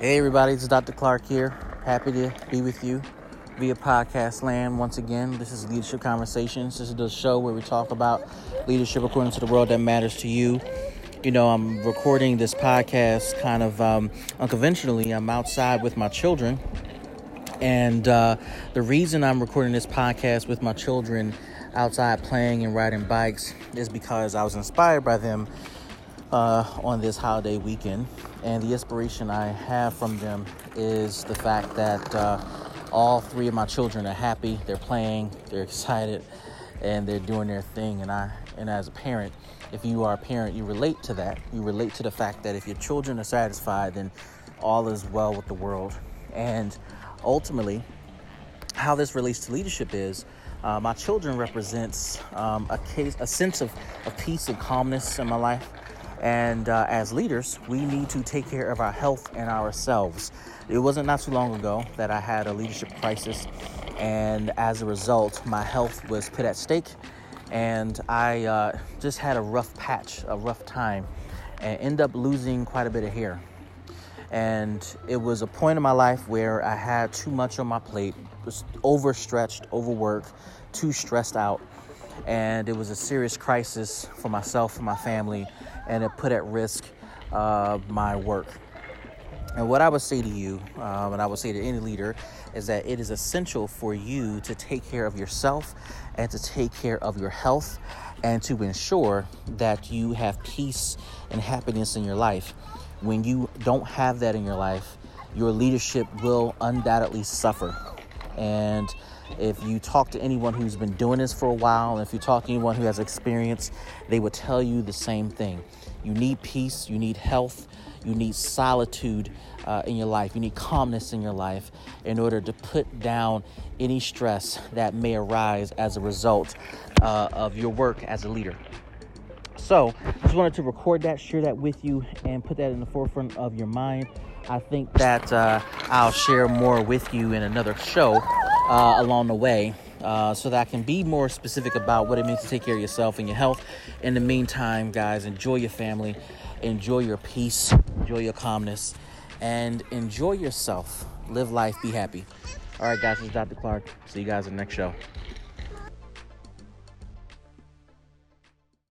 Hey, everybody, it's Dr. Clark here. Happy to be with you via podcast land once again. This is Leadership Conversations. This is the show where we talk about leadership according to the world that matters to you. You know, I'm recording this podcast kind of um, unconventionally. I'm outside with my children. And uh, the reason I'm recording this podcast with my children outside playing and riding bikes is because I was inspired by them uh, on this holiday weekend. And the inspiration I have from them is the fact that uh, all three of my children are happy, they're playing, they're excited, and they're doing their thing. And I, and as a parent, if you are a parent, you relate to that. You relate to the fact that if your children are satisfied, then all is well with the world. And ultimately, how this relates to leadership is uh, my children represents um, a case, a sense of, of peace and calmness in my life. And uh, as leaders, we need to take care of our health and ourselves. It wasn't not too long ago that I had a leadership crisis, and as a result, my health was put at stake, and I uh, just had a rough patch, a rough time, and end up losing quite a bit of hair. And it was a point in my life where I had too much on my plate, was overstretched, overworked, too stressed out, and it was a serious crisis for myself and my family and it put at risk uh, my work. And what I would say to you, um, and I would say to any leader, is that it is essential for you to take care of yourself and to take care of your health and to ensure that you have peace and happiness in your life. When you don't have that in your life, your leadership will undoubtedly suffer. And if you talk to anyone who's been doing this for a while, and if you talk to anyone who has experience, they will tell you the same thing. You need peace, you need health, you need solitude uh, in your life, you need calmness in your life in order to put down any stress that may arise as a result uh, of your work as a leader. So, just wanted to record that, share that with you, and put that in the forefront of your mind. I think that uh, I'll share more with you in another show uh, along the way uh, so that I can be more specific about what it means to take care of yourself and your health. In the meantime, guys, enjoy your family, enjoy your peace, enjoy your calmness, and enjoy yourself. Live life, be happy. All right, guys, this is Dr. Clark. See you guys in the next show.